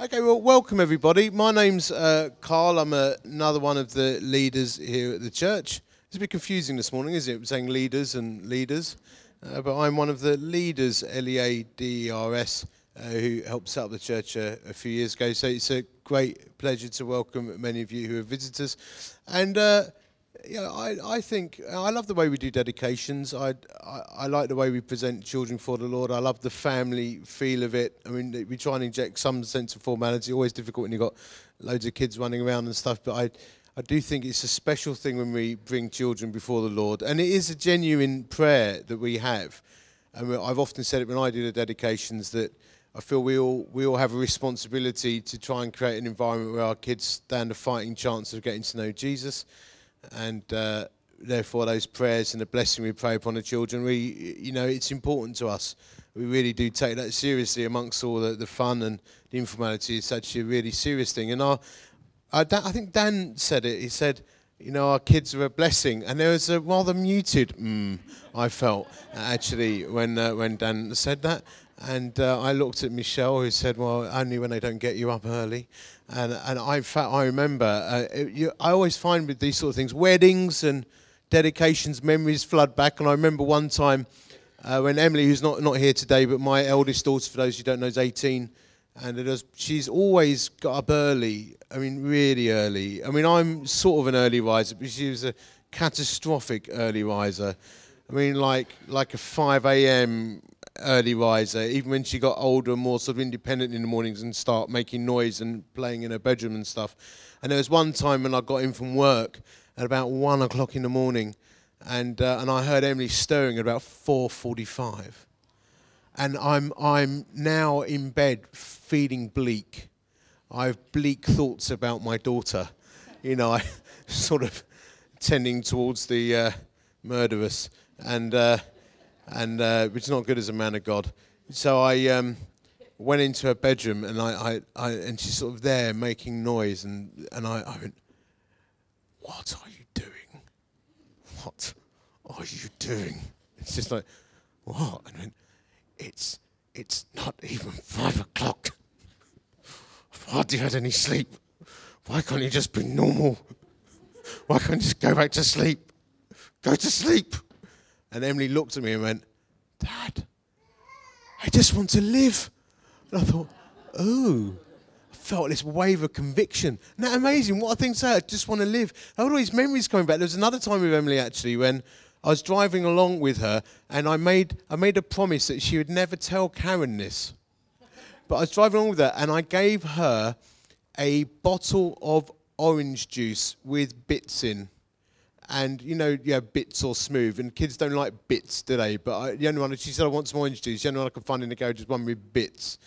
Okay, well, welcome everybody. My name's uh, Carl. I'm uh, another one of the leaders here at the church. It's a bit confusing this morning, isn't it? Saying leaders and leaders. Uh, but I'm one of the leaders, L E A D E R S, uh, who helped set up the church uh, a few years ago. So it's a great pleasure to welcome many of you who are visitors. And yeah, I, I think I love the way we do dedications. I, I, I like the way we present children for the Lord. I love the family feel of it. I mean, we try and inject some sense of formality. Always difficult when you've got loads of kids running around and stuff. But I, I do think it's a special thing when we bring children before the Lord, and it is a genuine prayer that we have. And I've often said it when I do the dedications that I feel we all we all have a responsibility to try and create an environment where our kids stand a fighting chance of getting to know Jesus and uh, therefore those prayers and the blessing we pray upon the children, we, you know, it's important to us. We really do take that seriously amongst all the, the fun and the informality. It's actually a really serious thing. And our, our Dan, I think Dan said it. He said, you know, our kids are a blessing. And there was a rather muted mm, I felt, actually, when, uh, when Dan said that. And uh, I looked at Michelle, who said, "Well, only when they don't get you up early." And and I, fact, I remember. Uh, it, you, I always find with these sort of things, weddings and dedications, memories flood back. And I remember one time uh, when Emily, who's not not here today, but my eldest daughter, for those who don't know, is 18, and it was, she's always got up early. I mean, really early. I mean, I'm sort of an early riser, but she was a catastrophic early riser. I mean, like like a 5 a.m early riser, even when she got older and more sort of independent in the mornings and start making noise and playing in her bedroom and stuff. And there was one time when I got in from work at about one o'clock in the morning, and uh, and I heard Emily stirring at about four forty-five, and I'm I'm now in bed feeling bleak. I have bleak thoughts about my daughter. You know, I sort of tending towards the uh, murderous and. Uh, and uh, is not good as a man of God. So I um, went into her bedroom, and I, I, I, and she's sort of there making noise, and and I, I went, "What are you doing? What are you doing?" It's just like, "What?" And I went, "It's it's not even five o'clock. I've hardly had any sleep. Why can't you just be normal? Why can't you just go back to sleep? Go to sleep." And Emily looked at me and went, Dad, I just want to live. And I thought, oh, I felt this wave of conviction. Isn't that amazing? What a thing to say. I just want to live. I had all these memories coming back. There was another time with Emily actually when I was driving along with her and I made, I made a promise that she would never tell Karen this. But I was driving along with her and I gave her a bottle of orange juice with bits in and you know, yeah, bits or smooth, and kids don't like bits, do they? But I, the only one she said I want some orange juice. The only one I could find in the garage is one with bits,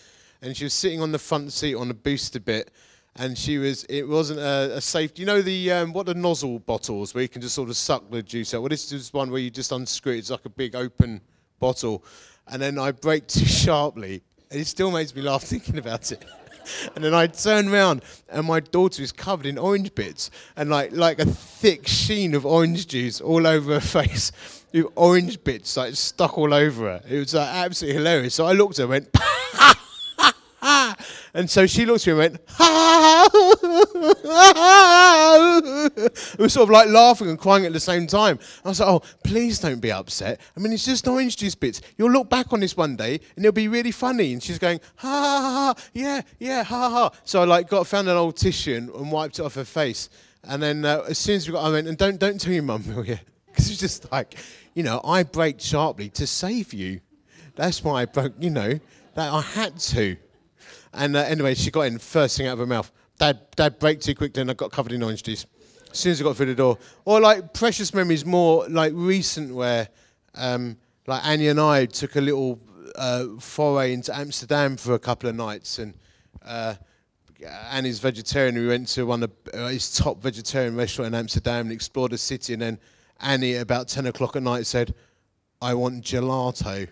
and she was sitting on the front seat on a booster bit, and she was. It wasn't a, a safe. You know the um, what the nozzle bottles where you can just sort of suck the juice out. Well, this is one where you just unscrew. It. It's like a big open bottle, and then I brake too sharply, and it still makes me laugh thinking about it. And then I turned around and my daughter was covered in orange bits and like like a thick sheen of orange juice all over her face with orange bits like stuck all over her. It was like, absolutely hilarious. So I looked at her and went, and so she looked at me and went, ha! we were sort of like laughing and crying at the same time. I was like, oh, please don't be upset. I mean, it's just orange juice bits. You'll look back on this one day and it'll be really funny. And she's going, ha ha ha, yeah, yeah, ha ha. So I like got found an old tissue and, and wiped it off her face. And then uh, as soon as we got, I went, and don't don't tell your mum, will you? Because it's just like, you know, I braked sharply to save you. That's why I broke, you know, that I had to. And uh, anyway, she got in first thing out of her mouth. Dad, Dad braked too quickly and I got covered in orange juice. As soon as I got through the door. Or like precious memories, more like recent, where um, like Annie and I took a little uh, foray into Amsterdam for a couple of nights. And uh, Annie's vegetarian. We went to one of uh, his top vegetarian restaurant in Amsterdam and explored the city. And then Annie, about 10 o'clock at night, said, I want gelato.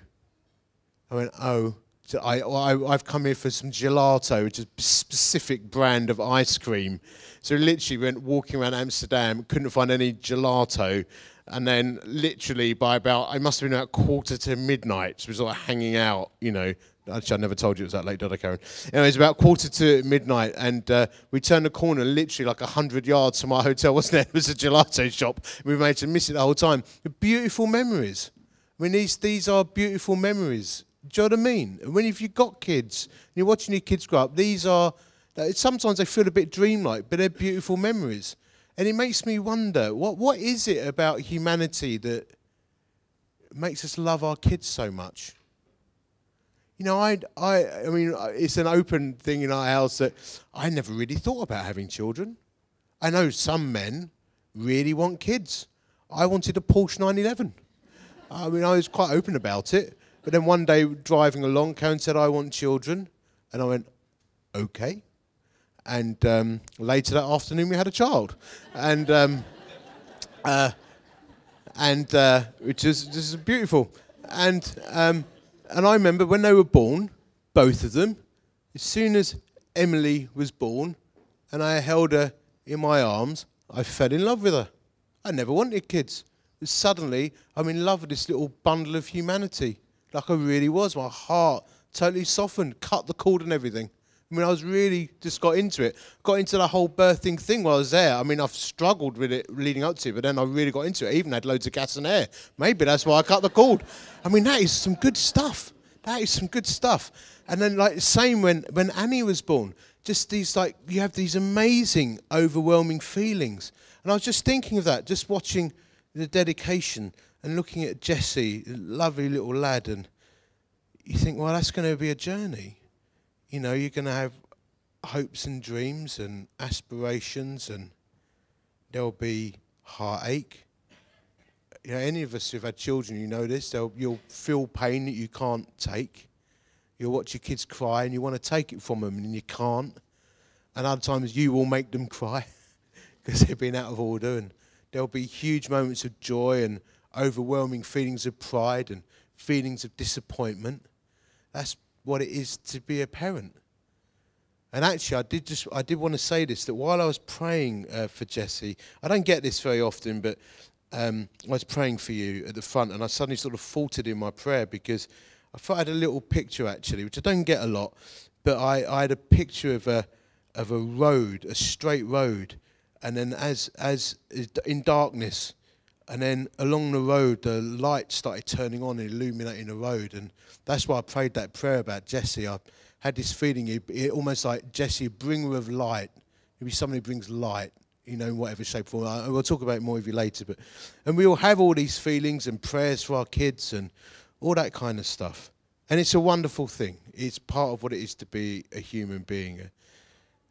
I went, oh. I, I, have come here for some gelato, which is a specific brand of ice cream. So we literally went walking around Amsterdam, couldn't find any gelato. And then literally by about, I must have been about quarter to midnight, so we was like hanging out, you know, Actually, I never told you it was that late, did I, Karen? Anyway, it's about quarter to midnight, and uh, we turned the corner literally like 100 yards from our hotel, wasn't? It was a gelato shop. We managed to miss it the whole time. Beautiful memories. I mean, these, these are beautiful memories. Do you know what I mean? And when if you've got kids, and you're watching your kids grow up, these are, sometimes they feel a bit dreamlike, but they're beautiful memories. And it makes me wonder, what, what is it about humanity that makes us love our kids so much? You know, I, I, I mean, it's an open thing in our house that I never really thought about having children. I know some men really want kids. I wanted a Porsche 911. I mean, I was quite open about it. But then one day driving along, Karen said, I want children. And I went, okay. And um, later that afternoon, we had a child. And, um, uh, and uh, which is just beautiful. And, um, and I remember when they were born, both of them, as soon as Emily was born and I held her in my arms, I fell in love with her. I never wanted kids. But suddenly, I'm in love with this little bundle of humanity, like I really was. My heart totally softened, cut the cord and everything. I mean, I was really just got into it. Got into the whole birthing thing while I was there. I mean, I've struggled with it leading up to it, but then I really got into it. I even had loads of gas and air. Maybe that's why I cut the cord. I mean, that is some good stuff. That is some good stuff. And then, like, the same when, when Annie was born, just these, like, you have these amazing, overwhelming feelings. And I was just thinking of that, just watching the dedication and looking at Jesse, lovely little lad, and you think, well, that's going to be a journey you know, you're going to have hopes and dreams and aspirations, and there'll be heartache. You know, any of us who've had children, you know this. You'll feel pain that you can't take. You'll watch your kids cry, and you want to take it from them, and you can't. And other times, you will make them cry because they've been out of order, and there'll be huge moments of joy and overwhelming feelings of pride and feelings of disappointment. That's what it is to be a parent. And actually, I did just I did want to say this that while I was praying uh, for Jesse, I don't get this very often, but um, I was praying for you at the front, and I suddenly sort of faltered in my prayer because I thought I had a little picture actually, which I don't get a lot, but I, I had a picture of a of a road, a straight road, and then as as in darkness, and then along the road, the light started turning on and illuminating the road. And that's why I prayed that prayer about Jesse. I had this feeling, it, almost like Jesse, bringer of light. Maybe somebody who brings light, you know, in whatever shape or form. We'll talk about it more of you later. But, and we all have all these feelings and prayers for our kids and all that kind of stuff. And it's a wonderful thing. It's part of what it is to be a human being. Uh,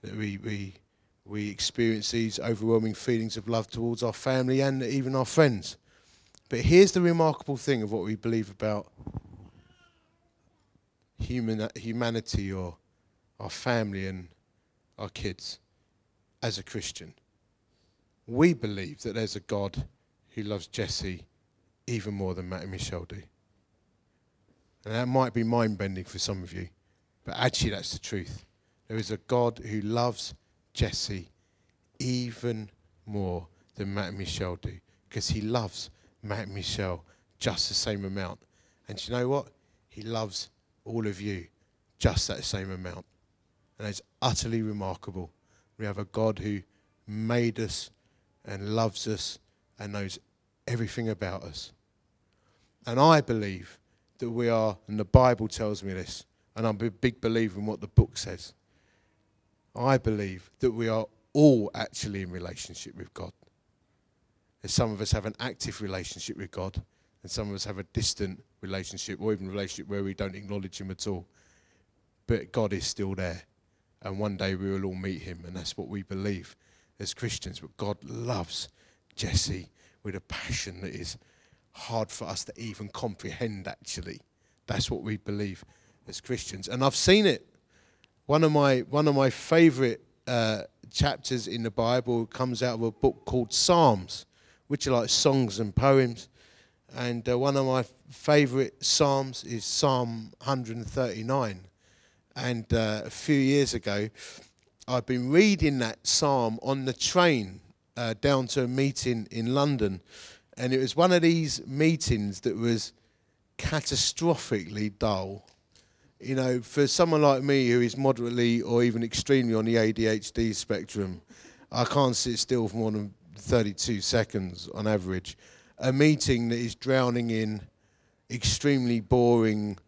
that we, we we experience these overwhelming feelings of love towards our family and even our friends. But here's the remarkable thing of what we believe about human, humanity or our family and our kids as a Christian. We believe that there's a God who loves Jesse even more than Matt and Michelle do. And that might be mind bending for some of you, but actually, that's the truth. There is a God who loves Jesse even more than Matt and Michelle do because he loves Matt and Michelle just the same amount. And you know what? He loves all of you just that same amount. And it's utterly remarkable. We have a God who made us and loves us and knows everything about us. And I believe that we are, and the Bible tells me this, and I'm a big believer in what the book says. I believe that we are all actually in relationship with God. And some of us have an active relationship with God, and some of us have a distant relationship, or even a relationship where we don't acknowledge Him at all. But God is still there, and one day we will all meet Him, and that's what we believe as Christians. But God loves Jesse with a passion that is hard for us to even comprehend, actually. That's what we believe as Christians. And I've seen it one of my one of my favourite uh, chapters in the Bible comes out of a book called Psalms, which are like songs and poems. And uh, one of my favourite psalms is Psalm 139. And uh, a few years ago, I've been reading that psalm on the train uh, down to a meeting in London. And it was one of these meetings that was catastrophically dull you know, for someone like me who is moderately or even extremely on the ADHD spectrum, I can't sit still for more than 32 seconds on average. A meeting that is drowning in extremely boring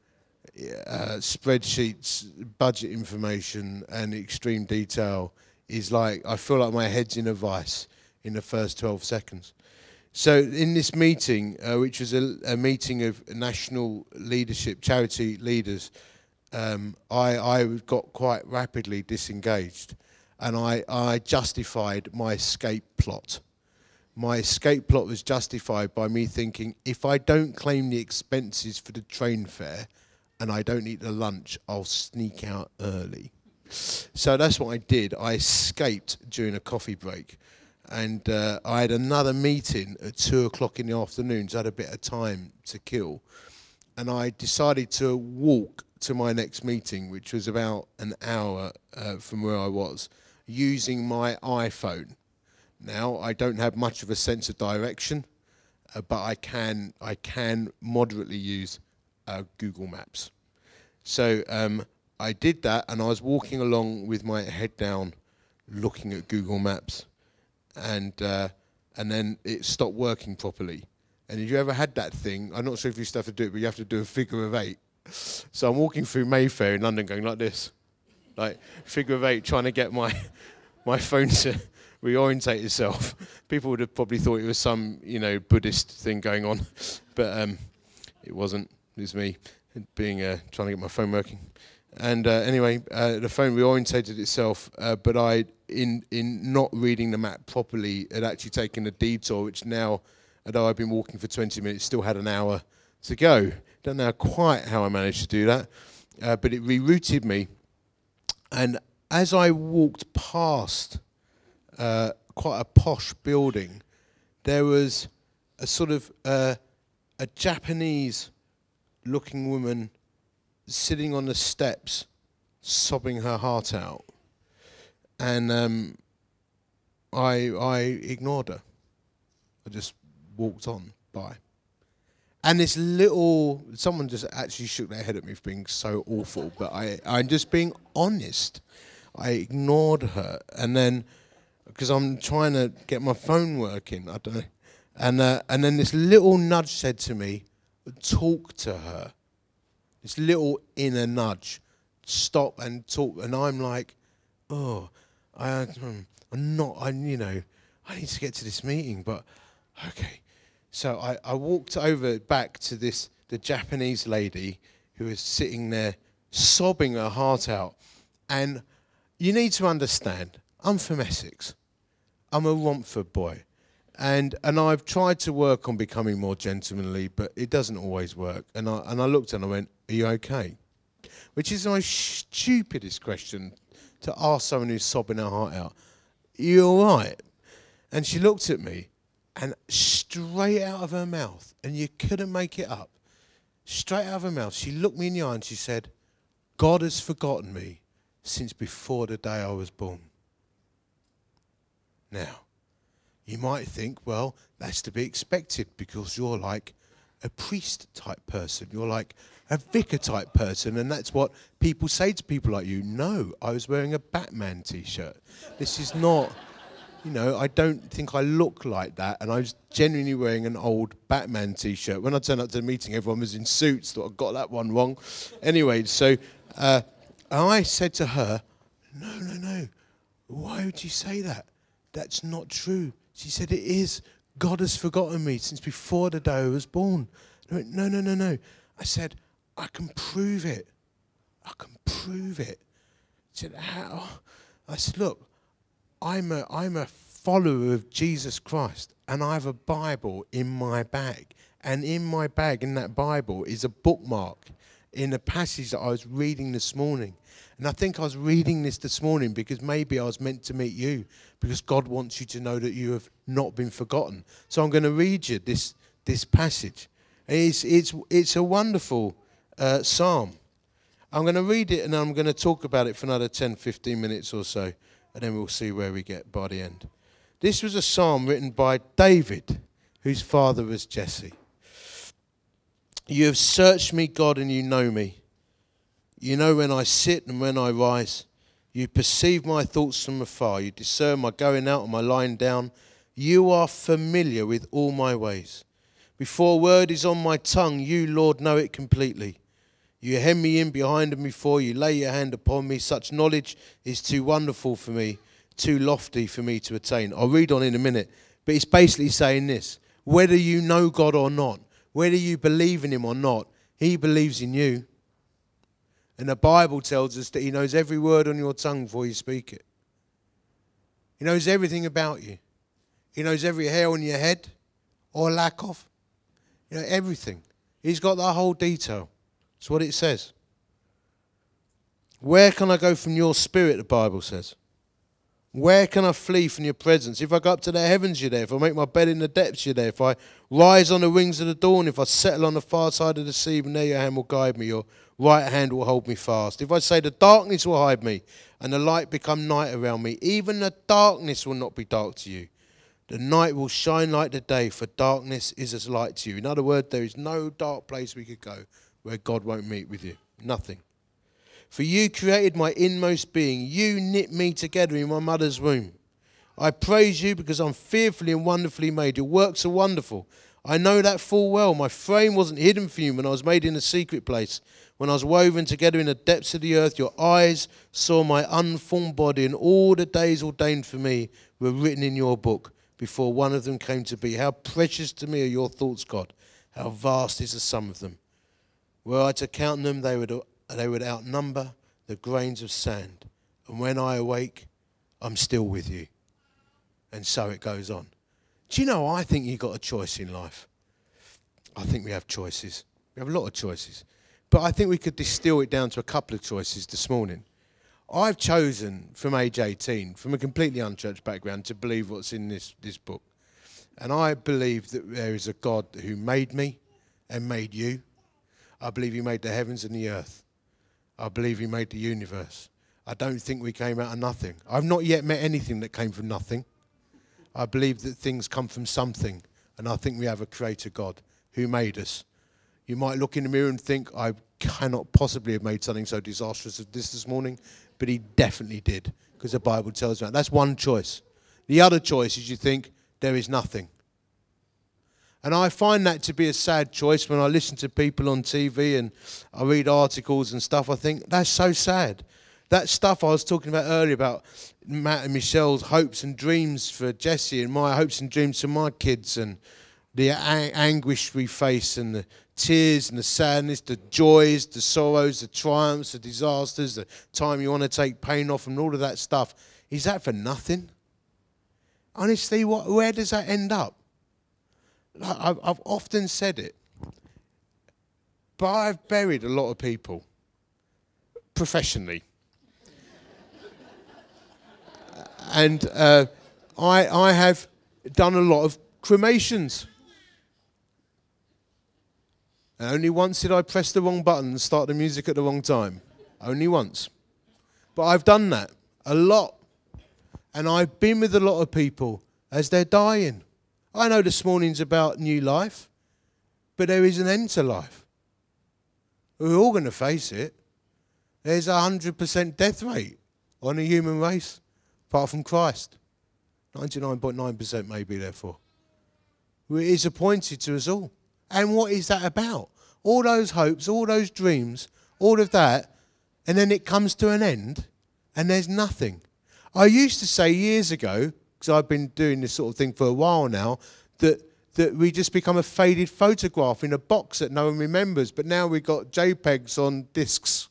uh, spreadsheets, budget information, and extreme detail is like I feel like my head's in a vice in the first 12 seconds. So in this meeting, uh, which was a, a, meeting of national leadership, charity leaders, um, I, I got quite rapidly disengaged, and I, I justified my escape plot. My escape plot was justified by me thinking, if I don't claim the expenses for the train fare, and I don't eat the lunch, I'll sneak out early. So that's what I did. I escaped during a coffee break and uh, I had another meeting at two o'clock in the afternoon, so I had a bit of time to kill. And I decided to walk to my next meeting, which was about an hour uh, from where I was, using my iPhone. Now I don't have much of a sense of direction, uh, but I can I can moderately use uh, Google Maps. So um, I did that, and I was walking along with my head down, looking at Google Maps and uh, and then it stopped working properly. And if you ever had that thing? I'm not sure if you still have to do it, but you have to do a figure of eight. So I'm walking through Mayfair in London, going like this, like figure of eight, trying to get my my phone to reorientate itself. People would have probably thought it was some you know Buddhist thing going on, but um, it wasn't. It was me being uh, trying to get my phone working. And uh, anyway, uh, the phone reorientated itself, uh, but I, in in not reading the map properly, had actually taken a detour, which now, although I've been walking for 20 minutes, still had an hour to go. Don't know quite how I managed to do that, uh, but it rerouted me. And as I walked past uh, quite a posh building, there was a sort of uh, a Japanese-looking woman sitting on the steps, sobbing her heart out, and um, I I ignored her. I just walked on by. And this little someone just actually shook their head at me for being so awful, but I I'm just being honest. I ignored her, and then because I'm trying to get my phone working, I don't and uh, and then this little nudge said to me, "Talk to her." This little inner nudge, stop and talk. And I'm like, oh, I, hmm, I'm not, I, you know, I need to get to this meeting, but okay. So I, I walked over back to this, the Japanese lady who was sitting there sobbing her heart out. And you need to understand, I'm from Essex. I'm a Romford boy. And, and I've tried to work on becoming more gentlemanly, but it doesn't always work. And I, and I looked and I went, Are you okay? Which is my stupidest question to ask someone who's sobbing her heart out. Are you all right? And she looked at me and straight out of her mouth, and you couldn't make it up, straight out of her mouth, she looked me in the eye and she said, God has forgotten me since before the day I was born. Now, you might think, well, that's to be expected because you're like a priest type person. You're like a vicar type person, and that's what people say to people like you. No, I was wearing a Batman t shirt. This is not, you know, I don't think I look like that, and I was genuinely wearing an old Batman t shirt. When I turned up to the meeting, everyone was in suits, thought I got that one wrong. Anyway, so uh, I said to her, No, no, no, why would you say that? That's not true. She said, It is. God has forgotten me since before the day I was born. I went, No, no, no, no. I said, I can prove it. I can prove it. She said, How? I said, Look, I'm a, I'm a follower of Jesus Christ, and I have a Bible in my bag. And in my bag, in that Bible, is a bookmark in a passage that I was reading this morning. And I think I was reading this this morning because maybe I was meant to meet you because God wants you to know that you have not been forgotten. So I'm going to read you this, this passage. It's, it's, it's a wonderful uh, psalm. I'm going to read it and I'm going to talk about it for another 10, 15 minutes or so, and then we'll see where we get by the end. This was a psalm written by David, whose father was Jesse. You have searched me, God, and you know me. You know when I sit and when I rise. You perceive my thoughts from afar. You discern my going out and my lying down. You are familiar with all my ways. Before a word is on my tongue, you, Lord, know it completely. You hem me in behind and before you lay your hand upon me. Such knowledge is too wonderful for me, too lofty for me to attain. I'll read on in a minute, but it's basically saying this whether you know God or not, whether you believe in Him or not, He believes in you. And the Bible tells us that He knows every word on your tongue before you speak it. He knows everything about you. He knows every hair on your head or lack of. You know, everything. He's got the whole detail. That's what it says. Where can I go from your spirit, the Bible says? Where can I flee from your presence? If I go up to the heavens, you're there. If I make my bed in the depths, you're there. If I rise on the wings of the dawn, if I settle on the far side of the sea, even there your hand will guide me, your right hand will hold me fast. If I say the darkness will hide me, and the light become night around me, even the darkness will not be dark to you. The night will shine like the day, for darkness is as light to you. In other words, there is no dark place we could go where God won't meet with you. Nothing. For you created my inmost being. You knit me together in my mother's womb. I praise you because I'm fearfully and wonderfully made. Your works are wonderful. I know that full well. My frame wasn't hidden from you when I was made in a secret place. When I was woven together in the depths of the earth, your eyes saw my unformed body, and all the days ordained for me were written in your book before one of them came to be. How precious to me are your thoughts, God. How vast is the sum of them. Were I to count them, they would they would outnumber the grains of sand. And when I awake, I'm still with you. And so it goes on. Do you know, I think you've got a choice in life. I think we have choices. We have a lot of choices. But I think we could distill it down to a couple of choices this morning. I've chosen from age 18, from a completely unchurched background, to believe what's in this, this book. And I believe that there is a God who made me and made you. I believe he made the heavens and the earth. I believe he made the universe. I don't think we came out of nothing. I've not yet met anything that came from nothing. I believe that things come from something, and I think we have a creator God who made us. You might look in the mirror and think, I cannot possibly have made something so disastrous as this this morning, but he definitely did, because the Bible tells me that. That's one choice. The other choice is you think, there is nothing. And I find that to be a sad choice when I listen to people on TV and I read articles and stuff. I think that's so sad. That stuff I was talking about earlier about Matt and Michelle's hopes and dreams for Jesse and my hopes and dreams for my kids and the anguish we face and the tears and the sadness, the joys, the sorrows, the triumphs, the disasters, the time you want to take pain off and all of that stuff. Is that for nothing? Honestly, what, where does that end up? I've, I've often said it, but I've buried a lot of people professionally. and uh, I, I have done a lot of cremations. And only once did I press the wrong button and start the music at the wrong time. Only once. But I've done that a lot. And I've been with a lot of people as they're dying. I know this morning's about new life, but there is an end to life. We're all going to face it. There's a 100% death rate on the human race, apart from Christ. 99.9% maybe, therefore. It is appointed to us all. And what is that about? All those hopes, all those dreams, all of that, and then it comes to an end, and there's nothing. I used to say years ago, because I've been doing this sort of thing for a while now, that that we just become a faded photograph in a box that no one remembers. But now we've got JPEGs on discs.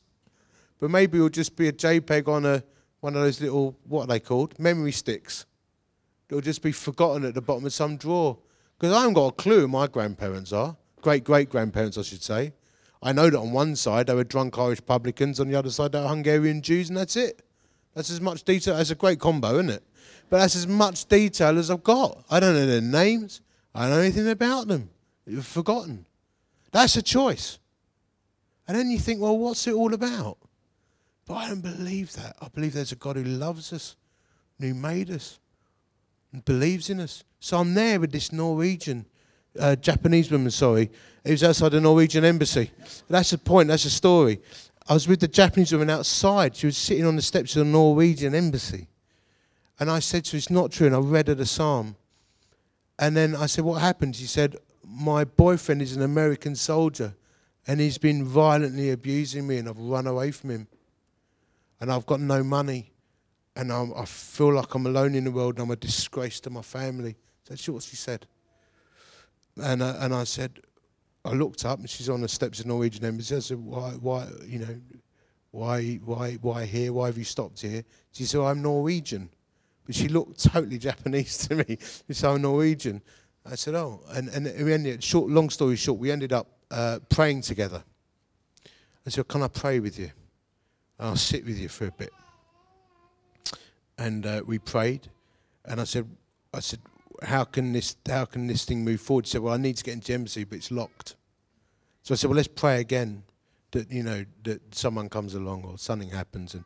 But maybe it'll just be a JPEG on a one of those little what are they called? Memory sticks. It'll just be forgotten at the bottom of some drawer. Because I haven't got a clue who my grandparents are. Great great grandparents, I should say. I know that on one side they were drunk Irish publicans, on the other side they were Hungarian Jews, and that's it. That's as much detail. That's a great combo, isn't it? But that's as much detail as I've got. I don't know their names. I don't know anything about them. You've forgotten. That's a choice. And then you think, well, what's it all about? But I don't believe that. I believe there's a God who loves us, and who made us, and believes in us. So I'm there with this Norwegian, uh, Japanese woman, sorry. It was outside the Norwegian embassy. That's the point. That's the story. I was with the Japanese woman outside. She was sitting on the steps of the Norwegian embassy. And I said to It's not true. And I read her the psalm. And then I said, What happened? She said, My boyfriend is an American soldier and he's been violently abusing me and I've run away from him. And I've got no money. And I'm, i feel like I'm alone in the world and I'm a disgrace to my family. That's what she said. And, uh, and I said, I looked up and she's on the steps of Norwegian embassy. I said, why, why, you know, why, why, why here? Why have you stopped here? She said, I'm Norwegian. But she looked totally Japanese to me. She I'm Norwegian. I said, oh. And, and we ended, short, long story short, we ended up uh, praying together. I said, can I pray with you? I'll sit with you for a bit. And uh, we prayed. And I said, I said, how can this how can this thing move forward? He said, Well, I need to get into embassy, but it's locked. So I said, Well, let's pray again that you know that someone comes along or something happens and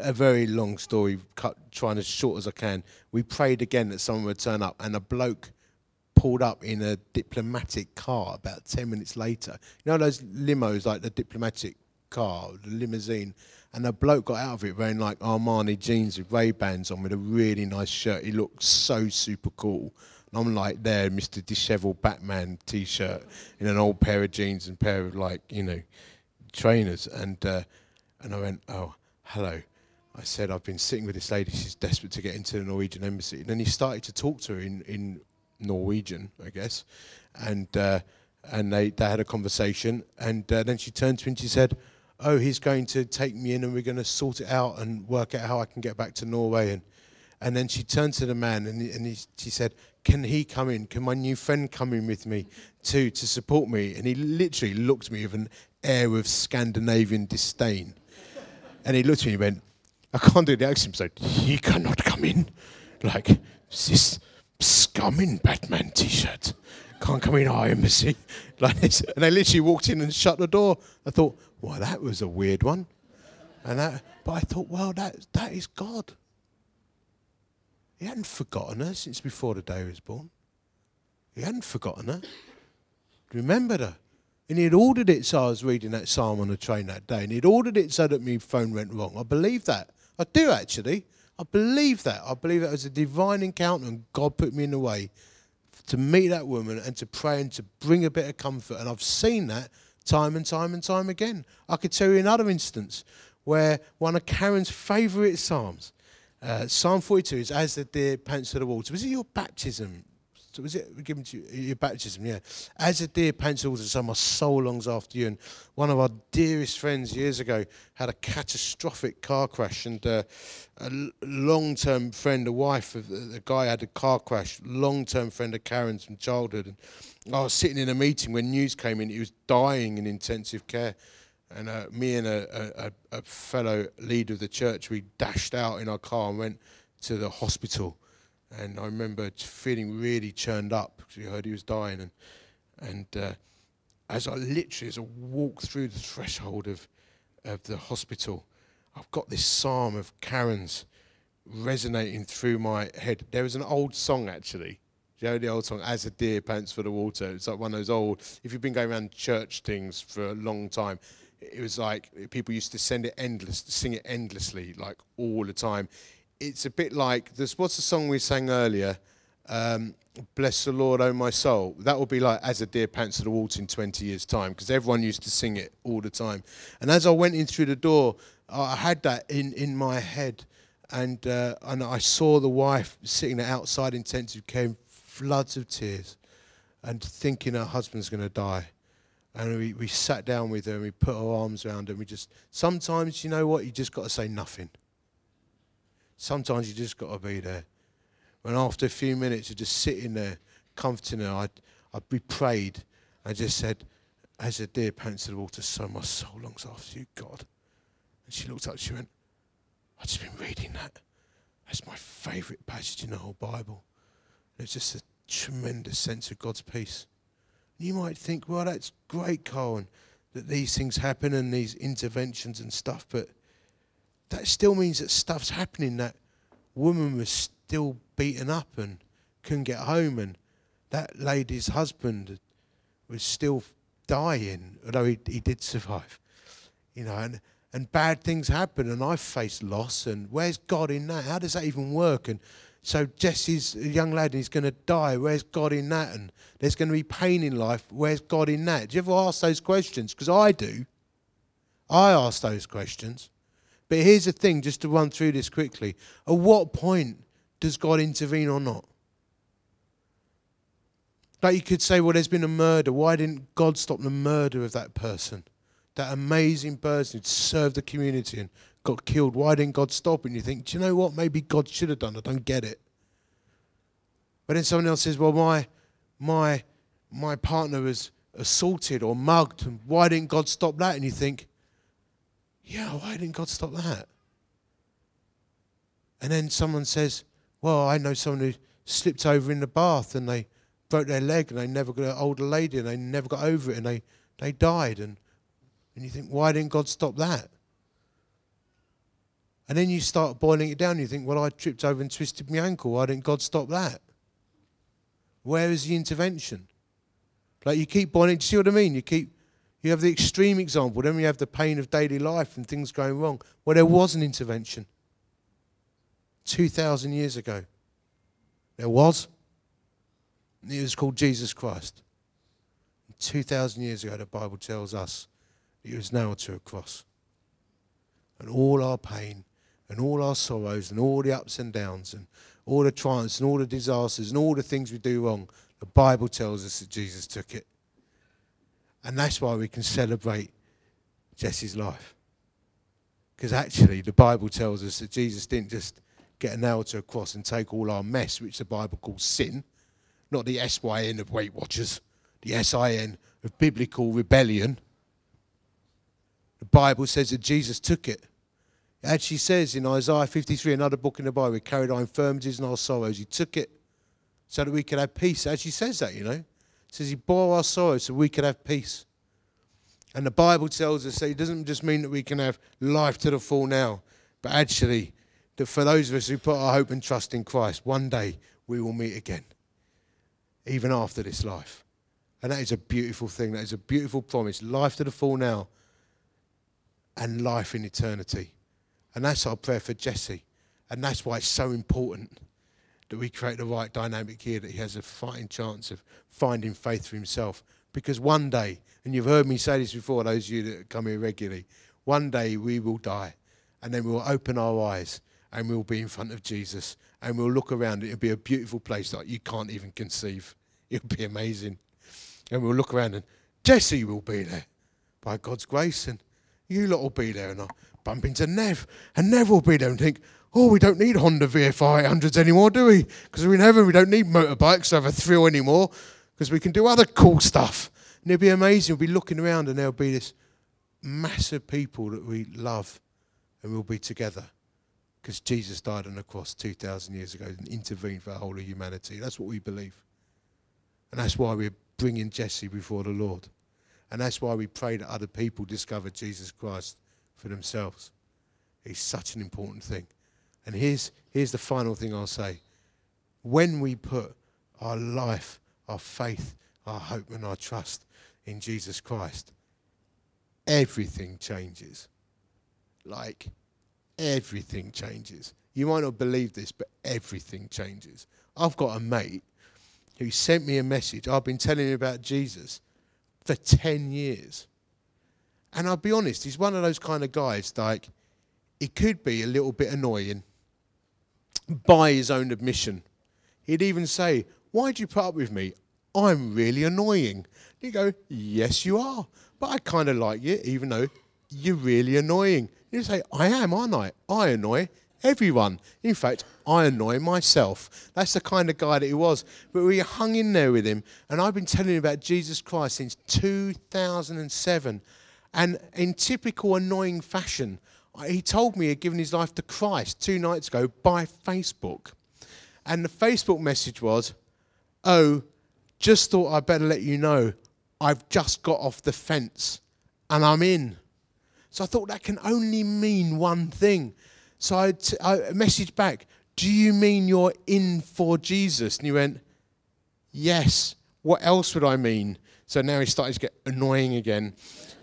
a very long story cut trying as short as I can. We prayed again that someone would turn up and a bloke pulled up in a diplomatic car about 10 minutes later. You know those limos like the diplomatic car, the limousine and a bloke got out of it wearing like Armani jeans with Ray Bans on with a really nice shirt. He looked so super cool. And I'm like there, Mr. Disheveled Batman T-shirt in an old pair of jeans and pair of like you know trainers. And uh, and I went, oh hello. I said I've been sitting with this lady. She's desperate to get into the Norwegian embassy. And then he started to talk to her in in Norwegian, I guess, and. Uh, and they, they had a conversation, and uh, then she turned to me and she said, oh, he's going to take me in and we're going to sort it out and work out how I can get back to Norway. And, and then she turned to the man and, and he, she said, can he come in? Can my new friend come in with me too to support me? And he literally looked at me with an air of Scandinavian disdain. And he looked at me and went, I can't do the accent, so he cannot come in. Like, this scum in Batman t-shirt can't come in our embassy. Like this. And they literally walked in and shut the door. I thought, well, that was a weird one. And that, but I thought, well, that, that is God. He hadn't forgotten her since before the day he was born. He hadn't forgotten her. He remembered her. And he had ordered it so I was reading that psalm on the train that day. And he'd ordered it so that my phone went wrong. I believe that. I do actually. I believe that. I believe that was a divine encounter and God put me in the way to meet that woman and to pray and to bring a bit of comfort. And I've seen that time and time and time again. I could tell you another instance where one of Karen's favourite psalms, uh, Psalm 42, is As the deer pants for the water. Was it your baptism, was it given to you, your baptism? Yeah. As a deer pants water, so my soul longs after you. And one of our dearest friends years ago had a catastrophic car crash, and uh, a long-term friend, a wife of the guy had a car crash. Long-term friend of Karen's from childhood. And I was sitting in a meeting when news came in. He was dying in intensive care. And uh, me and a, a, a fellow leader of the church, we dashed out in our car and went to the hospital and I remember feeling really churned up because we heard he was dying. And, and uh, as I literally, as I walked through the threshold of, of the hospital, I've got this psalm of Karen's resonating through my head. There was an old song actually. You know the old song, As a Deer Pants for the Water? It's like one of those old, if you've been going around church things for a long time, it was like people used to send it endless, sing it endlessly, like all the time it's a bit like this. What's the song we sang earlier? Um, Bless the Lord, oh my soul. That will be like As a Deer Pants to the Water in 20 years' time because everyone used to sing it all the time. And as I went in through the door, I had that in, in my head. And, uh, and I saw the wife sitting outside intensive care, floods of tears, and thinking her husband's going to die. And we, we sat down with her and we put our arms around her and we just, sometimes, you know what, you just got to say nothing. Sometimes you just got to be there. And after a few minutes of just sitting there, comforting her, I'd, I'd be prayed. I just said, as a deer pants to the water, so my soul longs after you, God. And she looked up, she went, I've just been reading that. That's my favourite passage in the whole Bible. And it's just a tremendous sense of God's peace. And you might think, well, that's great, Colin, that these things happen and these interventions and stuff, but that still means that stuff's happening. That woman was still beaten up and couldn't get home, and that lady's husband was still dying, although he, he did survive. You know, and, and bad things happen, and I've faced loss, and where's God in that? How does that even work? And so Jesse's a young lad and he's going to die. Where's God in that? And there's going to be pain in life. Where's God in that? Do you ever ask those questions? Because I do. I ask those questions. But here's the thing, just to run through this quickly. At what point does God intervene or not? Like you could say, well, there's been a murder. Why didn't God stop the murder of that person? That amazing person who'd served the community and got killed. Why didn't God stop? And you think, do you know what? Maybe God should have done. I don't get it. But then someone else says, well, my, my, my partner was assaulted or mugged. And why didn't God stop that? And you think, yeah, why didn't God stop that? And then someone says, well, I know someone who slipped over in the bath and they broke their leg and they never got an older lady and they never got over it and they, they died. And, and you think, why didn't God stop that? And then you start boiling it down. You think, well, I tripped over and twisted my ankle. Why didn't God stop that? Where is the intervention? Like you keep boiling. Do you see what I mean? You keep. You have the extreme example. Then you have the pain of daily life and things going wrong. Well, there was an intervention. Two thousand years ago. There was. It was called Jesus Christ. Two thousand years ago, the Bible tells us he was nailed to a cross. And all our pain and all our sorrows and all the ups and downs and all the triumphs and all the disasters and all the things we do wrong, the Bible tells us that Jesus took it. And that's why we can celebrate Jesse's life. Because actually, the Bible tells us that Jesus didn't just get a nail to a cross and take all our mess, which the Bible calls sin, not the S Y N of Weight Watchers, the S I N of biblical rebellion. The Bible says that Jesus took it actually says in Isaiah 53, another book in the Bible, he carried our infirmities and our sorrows. He took it so that we could have peace. It actually says that, you know. Says he bore our sorrows so we could have peace. And the Bible tells us that it doesn't just mean that we can have life to the full now, but actually that for those of us who put our hope and trust in Christ, one day we will meet again, even after this life. And that is a beautiful thing. That is a beautiful promise. Life to the full now and life in eternity. And that's our prayer for Jesse. And that's why it's so important that we create the right dynamic here, that he has a fighting chance of finding faith for himself. Because one day, and you've heard me say this before, those of you that come here regularly, one day we will die. And then we'll open our eyes and we'll be in front of Jesus and we'll look around. It'll be a beautiful place that you can't even conceive. It'll be amazing. And we'll look around and Jesse will be there by God's grace and you lot will be there. And I'll bump into Nev, and Nev will be there and think, oh, we don't need Honda VFR 800s anymore, do we? Because we're in heaven, we don't need motorbikes to have a thrill anymore, because we can do other cool stuff. And it'll be amazing. We'll be looking around, and there'll be this massive people that we love, and we'll be together. Because Jesus died on the cross 2,000 years ago and intervened for the whole of humanity. That's what we believe. And that's why we're bringing Jesse before the Lord. And that's why we pray that other people discover Jesus Christ for themselves. It's such an important thing. And here's, here's the final thing I'll say. When we put our life, our faith, our hope, and our trust in Jesus Christ, everything changes. Like, everything changes. You might not believe this, but everything changes. I've got a mate who sent me a message. I've been telling him about Jesus for 10 years. And I'll be honest, he's one of those kind of guys, like, he could be a little bit annoying by his own admission. He'd even say, Why'd you put up with me? I'm really annoying. You go, Yes, you are. But I kind of like you, even though you're really annoying. You say, I am, aren't I? I annoy everyone. In fact, I annoy myself. That's the kind of guy that he was. But we hung in there with him, and I've been telling him about Jesus Christ since 2007. And in typical annoying fashion, he told me he'd given his life to Christ two nights ago by Facebook. And the Facebook message was, Oh, just thought I'd better let you know I've just got off the fence and I'm in. So I thought that can only mean one thing. So I, t- I messaged back, Do you mean you're in for Jesus? And he went, Yes. What else would I mean? So now he started to get annoying again.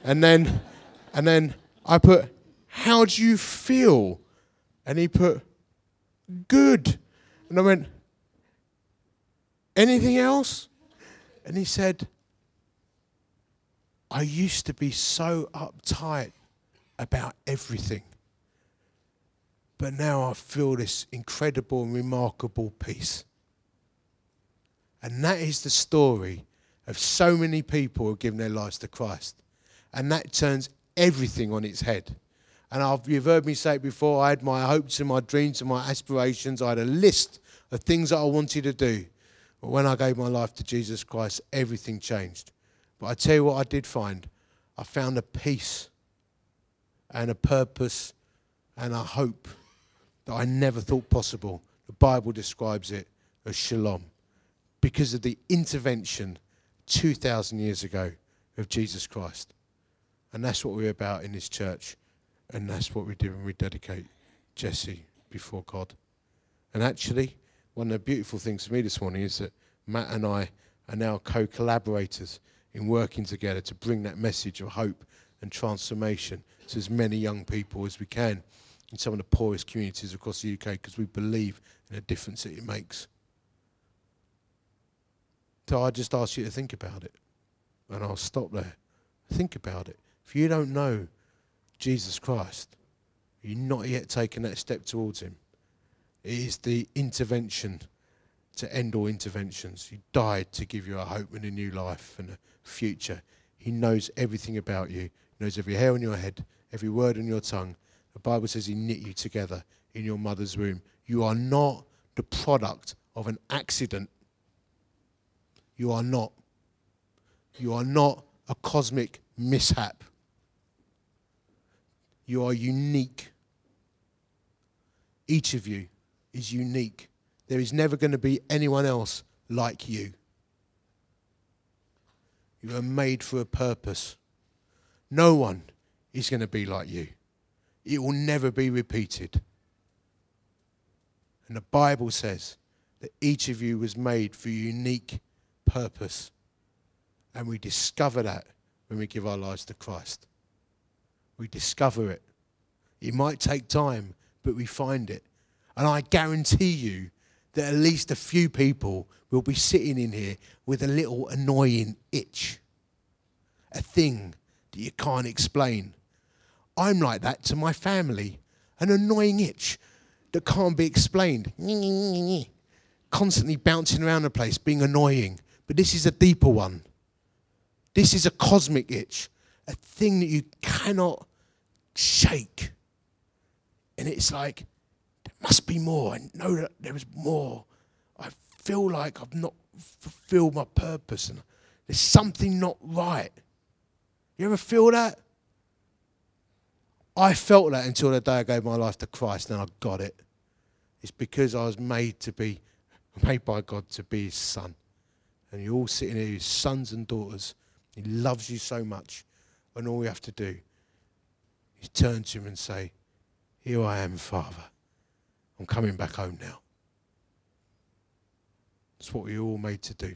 And then, and then I put, How do you feel? And he put, Good. And I went, Anything else? And he said, I used to be so uptight about everything. But now I feel this incredible and remarkable peace. And that is the story of so many people who have given their lives to Christ. And that turns everything on its head. And I've, you've heard me say it before I had my hopes and my dreams and my aspirations. I had a list of things that I wanted to do. But when I gave my life to Jesus Christ, everything changed. But I tell you what, I did find I found a peace and a purpose and a hope that I never thought possible. The Bible describes it as shalom because of the intervention 2,000 years ago of Jesus Christ. And that's what we're about in this church. And that's what we do when we dedicate Jesse before God. And actually, one of the beautiful things for me this morning is that Matt and I are now co collaborators in working together to bring that message of hope and transformation to as many young people as we can in some of the poorest communities across the UK because we believe in the difference that it makes. So I just ask you to think about it. And I'll stop there. Think about it. If you don't know Jesus Christ, you're not yet taken that step towards Him. It is the intervention to end all interventions. He died to give you a hope and a new life and a future. He knows everything about you. He knows every hair on your head, every word on your tongue. The Bible says He knit you together in your mother's womb. You are not the product of an accident you are not. You are not a cosmic mishap. You are unique. Each of you is unique. There is never going to be anyone else like you. You are made for a purpose. No one is going to be like you. It will never be repeated. And the Bible says that each of you was made for a unique purpose. And we discover that when we give our lives to Christ. We discover it. It might take time, but we find it. And I guarantee you that at least a few people will be sitting in here with a little annoying itch, a thing that you can't explain. I'm like that to my family, an annoying itch that can't be explained. Constantly bouncing around the place, being annoying. But this is a deeper one. This is a cosmic itch, a thing that you cannot shake. And it's like, there must be more. I know that there is more. I feel like I've not fulfilled my purpose and there's something not right. You ever feel that? I felt that until the day I gave my life to Christ and I got it. It's because I was made to be, made by God to be his son and you're all sitting here, his sons and daughters. He loves you so much. And all you have to do is turn to him and say, Here I am, Father. I'm coming back home now. That's what we're all made to do.